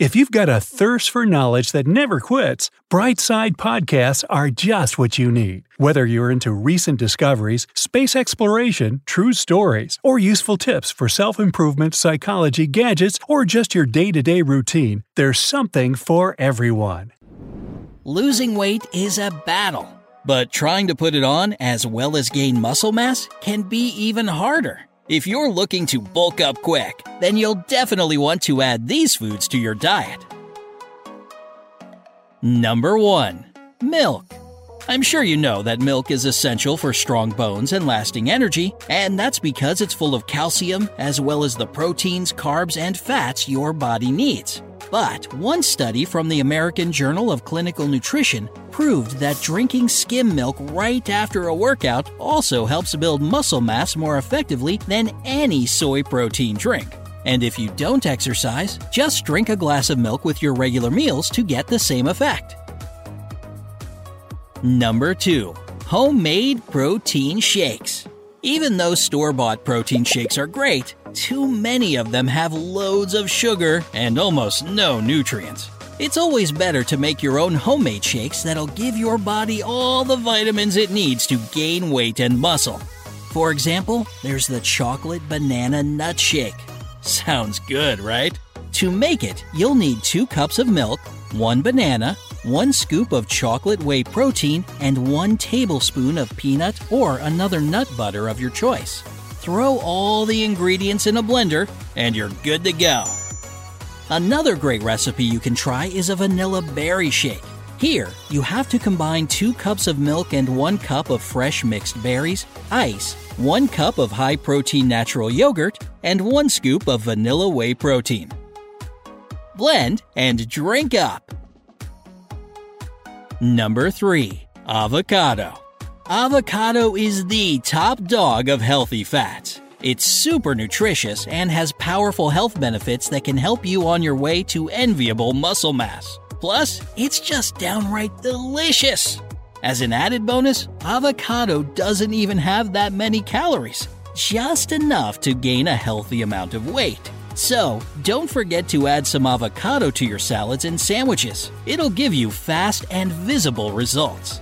If you've got a thirst for knowledge that never quits, Brightside Podcasts are just what you need. Whether you're into recent discoveries, space exploration, true stories, or useful tips for self improvement, psychology, gadgets, or just your day to day routine, there's something for everyone. Losing weight is a battle, but trying to put it on as well as gain muscle mass can be even harder. If you're looking to bulk up quick, then you'll definitely want to add these foods to your diet. Number 1. Milk. I'm sure you know that milk is essential for strong bones and lasting energy, and that's because it's full of calcium as well as the proteins, carbs, and fats your body needs. But one study from the American Journal of Clinical Nutrition proved that drinking skim milk right after a workout also helps build muscle mass more effectively than any soy protein drink. And if you don't exercise, just drink a glass of milk with your regular meals to get the same effect. Number 2. Homemade protein shakes. Even though store bought protein shakes are great, too many of them have loads of sugar and almost no nutrients. It's always better to make your own homemade shakes that'll give your body all the vitamins it needs to gain weight and muscle. For example, there's the chocolate banana nut shake. Sounds good, right? To make it, you'll need 2 cups of milk, 1 banana, 1 scoop of chocolate whey protein, and 1 tablespoon of peanut or another nut butter of your choice. Throw all the ingredients in a blender, and you're good to go. Another great recipe you can try is a vanilla berry shake. Here, you have to combine 2 cups of milk and 1 cup of fresh mixed berries, ice, 1 cup of high protein natural yogurt, and 1 scoop of vanilla whey protein. Blend and drink up. Number 3. Avocado. Avocado is the top dog of healthy fats. It's super nutritious and has powerful health benefits that can help you on your way to enviable muscle mass. Plus, it's just downright delicious. As an added bonus, avocado doesn't even have that many calories, just enough to gain a healthy amount of weight. So, don't forget to add some avocado to your salads and sandwiches. It'll give you fast and visible results.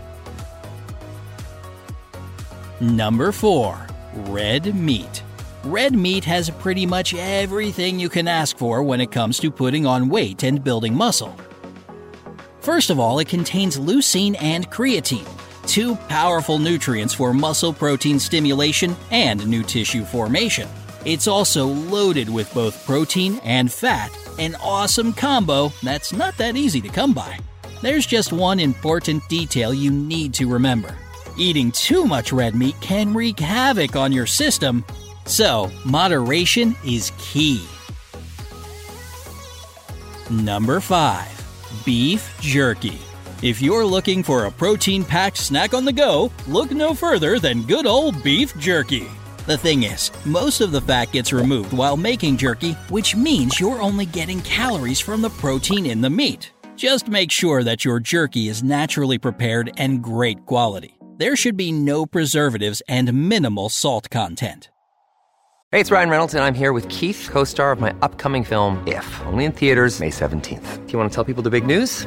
Number 4. Red meat. Red meat has pretty much everything you can ask for when it comes to putting on weight and building muscle. First of all, it contains leucine and creatine, two powerful nutrients for muscle protein stimulation and new tissue formation. It's also loaded with both protein and fat, an awesome combo that's not that easy to come by. There's just one important detail you need to remember. Eating too much red meat can wreak havoc on your system, so moderation is key. Number 5. Beef Jerky. If you're looking for a protein packed snack on the go, look no further than good old beef jerky. The thing is, most of the fat gets removed while making jerky, which means you're only getting calories from the protein in the meat. Just make sure that your jerky is naturally prepared and great quality. There should be no preservatives and minimal salt content. Hey, it's Ryan Reynolds, and I'm here with Keith, co star of my upcoming film, If, only in theaters, May 17th. Do you want to tell people the big news?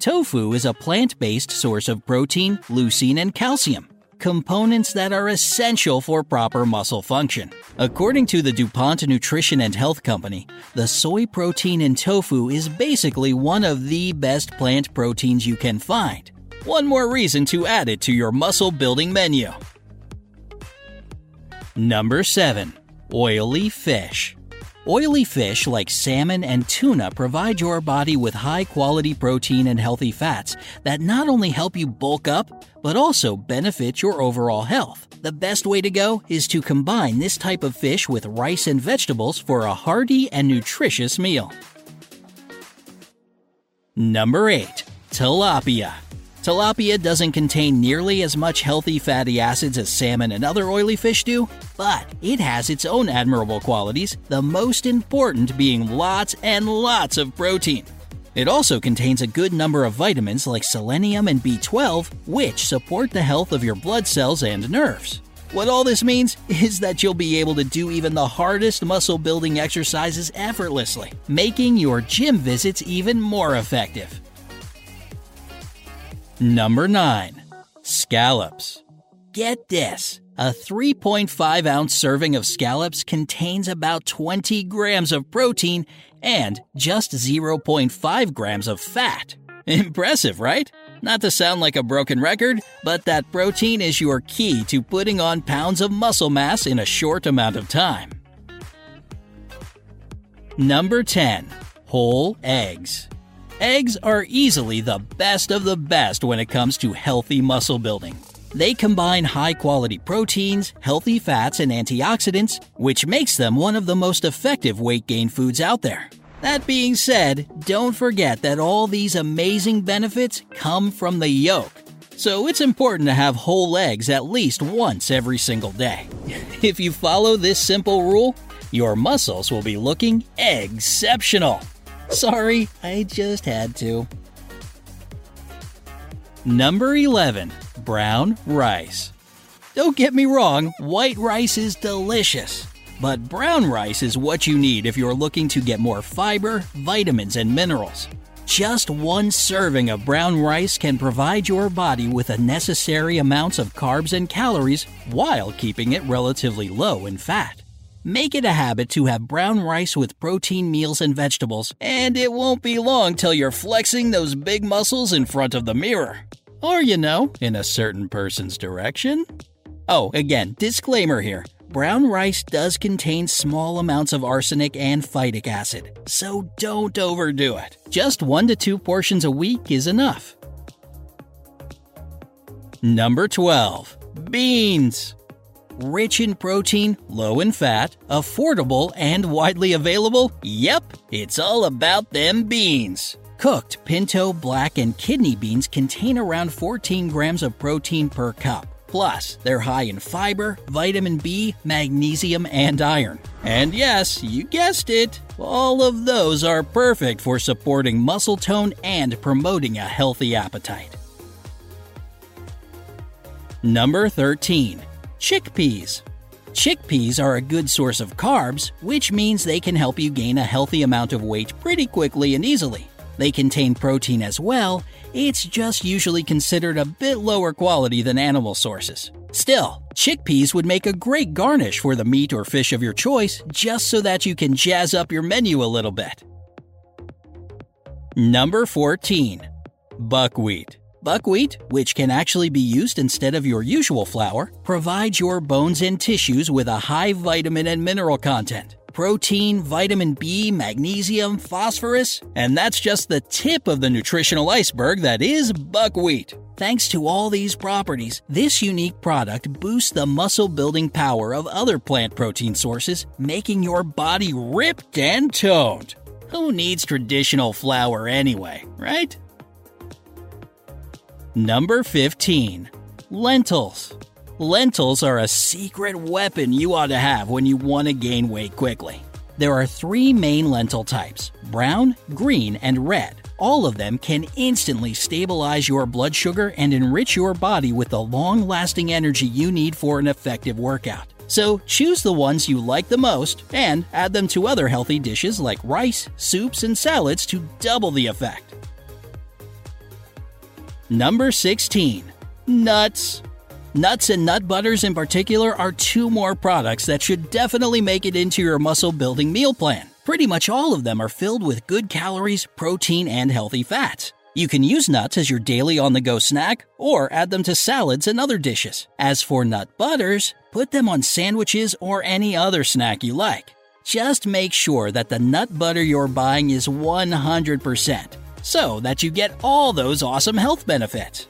Tofu is a plant based source of protein, leucine, and calcium. components that are essential for proper muscle function. According to the DuPont Nutrition and Health Company, the soy protein in tofu is basically one of the best plant proteins you can find. One more reason to add it to your muscle building menu. Number 7. Oily fish. Oily fish like salmon and tuna provide your body with high quality protein and healthy fats that not only help you bulk up, but also benefit your overall health. The best way to go is to combine this type of fish with rice and vegetables for a hearty and nutritious meal. Number 8. Tilapia. Tilapia doesn't contain nearly as much healthy fatty acids as salmon and other oily fish do, but it has its own admirable qualities, the most important being lots and lots of protein. It also contains a good number of vitamins like selenium and B12, which support the health of your blood cells and nerves. What all this means is that you'll be able to do even the hardest muscle building exercises effortlessly, making your gym visits even more effective. Number 9. Scallops. Get this a 3.5 ounce serving of scallops contains about 20 grams of protein and just 0.5 grams of fat. Impressive, right? Not to sound like a broken record, but that protein is your key to putting on pounds of muscle mass in a short amount of time. Number 10. Whole eggs. Eggs are easily the best of the best when it comes to healthy muscle building. They combine high quality proteins, healthy fats, and antioxidants, which makes them one of the most effective weight gain foods out there. That being said, don't forget that all these amazing benefits come from the yolk. So it's important to have whole eggs at least once every single day. If you follow this simple rule, your muscles will be looking exceptional. Sorry, I just had to. Number 11. Brown rice. Don't get me wrong, white rice is delicious. But brown rice is what you need if you're looking to get more fiber, vitamins, and minerals. Just one serving of brown rice can provide your body with the necessary amounts of carbs and calories while keeping it relatively low in fat. Make it a habit to have brown rice with protein meals and vegetables, and it won't be long till you're flexing those big muscles in front of the mirror. Or, you know, in a certain person's direction. Oh, again, disclaimer here brown rice does contain small amounts of arsenic and phytic acid, so don't overdo it. Just one to two portions a week is enough. Number 12. Beans. Rich in protein, low in fat, affordable, and widely available? Yep, it's all about them beans. Cooked pinto, black, and kidney beans contain around 14 grams of protein per cup. Plus, they're high in fiber, vitamin B, magnesium, and iron. And yes, you guessed it, all of those are perfect for supporting muscle tone and promoting a healthy appetite. Number 13. Chickpeas. Chickpeas are a good source of carbs, which means they can help you gain a healthy amount of weight pretty quickly and easily. They contain protein as well, it's just usually considered a bit lower quality than animal sources. Still, chickpeas would make a great garnish for the meat or fish of your choice, just so that you can jazz up your menu a little bit. Number 14. Buckwheat. Buckwheat, which can actually be used instead of your usual flour, provides your bones and tissues with a high vitamin and mineral content protein, vitamin B, magnesium, phosphorus, and that's just the tip of the nutritional iceberg that is buckwheat. Thanks to all these properties, this unique product boosts the muscle building power of other plant protein sources, making your body ripped and toned. Who needs traditional flour anyway, right? Number 15. Lentils. Lentils are a secret weapon you ought to have when you want to gain weight quickly. There are three main lentil types brown, green, and red. All of them can instantly stabilize your blood sugar and enrich your body with the long lasting energy you need for an effective workout. So choose the ones you like the most and add them to other healthy dishes like rice, soups, and salads to double the effect. Number 16. Nuts. Nuts and nut butters in particular are two more products that should definitely make it into your muscle building meal plan. Pretty much all of them are filled with good calories, protein, and healthy fats. You can use nuts as your daily on the go snack or add them to salads and other dishes. As for nut butters, put them on sandwiches or any other snack you like. Just make sure that the nut butter you're buying is 100% so that you get all those awesome health benefits.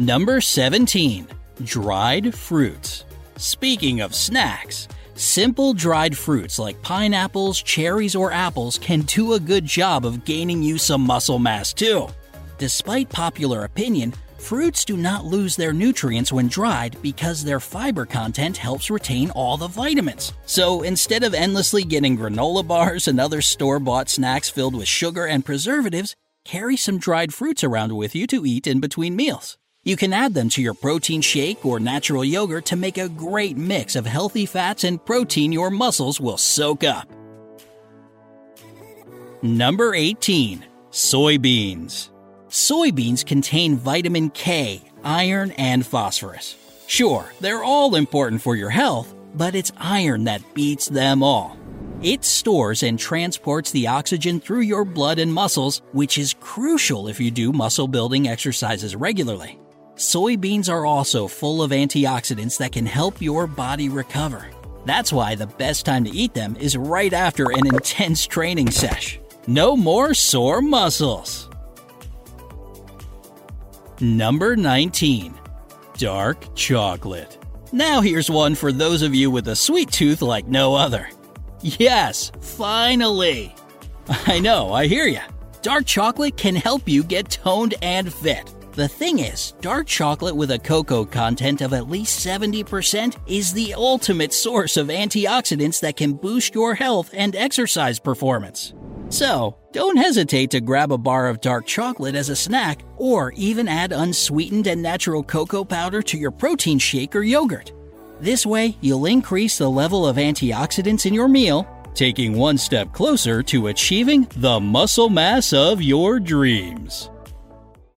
Number 17. Dried fruits. Speaking of snacks, simple dried fruits like pineapples, cherries, or apples can do a good job of gaining you some muscle mass too. Despite popular opinion, fruits do not lose their nutrients when dried because their fiber content helps retain all the vitamins. So instead of endlessly getting granola bars and other store bought snacks filled with sugar and preservatives, carry some dried fruits around with you to eat in between meals. You can add them to your protein shake or natural yogurt to make a great mix of healthy fats and protein your muscles will soak up. Number 18. Soybeans. Soybeans contain vitamin K, iron, and phosphorus. Sure, they're all important for your health, but it's iron that beats them all. It stores and transports the oxygen through your blood and muscles, which is crucial if you do muscle building exercises regularly. Soybeans are also full of antioxidants that can help your body recover. That's why the best time to eat them is right after an intense training sesh. No more sore muscles. Number 19. Dark chocolate. Now here's one for those of you with a sweet tooth like no other. Yes, finally! I know, I hear ya. Dark chocolate can help you get toned and fit. The thing is, dark chocolate with a cocoa content of at least 70% is the ultimate source of antioxidants that can boost your health and exercise performance. So, don't hesitate to grab a bar of dark chocolate as a snack, or even add unsweetened and natural cocoa powder to your protein shake or yogurt. This way, you'll increase the level of antioxidants in your meal, taking one step closer to achieving the muscle mass of your dreams.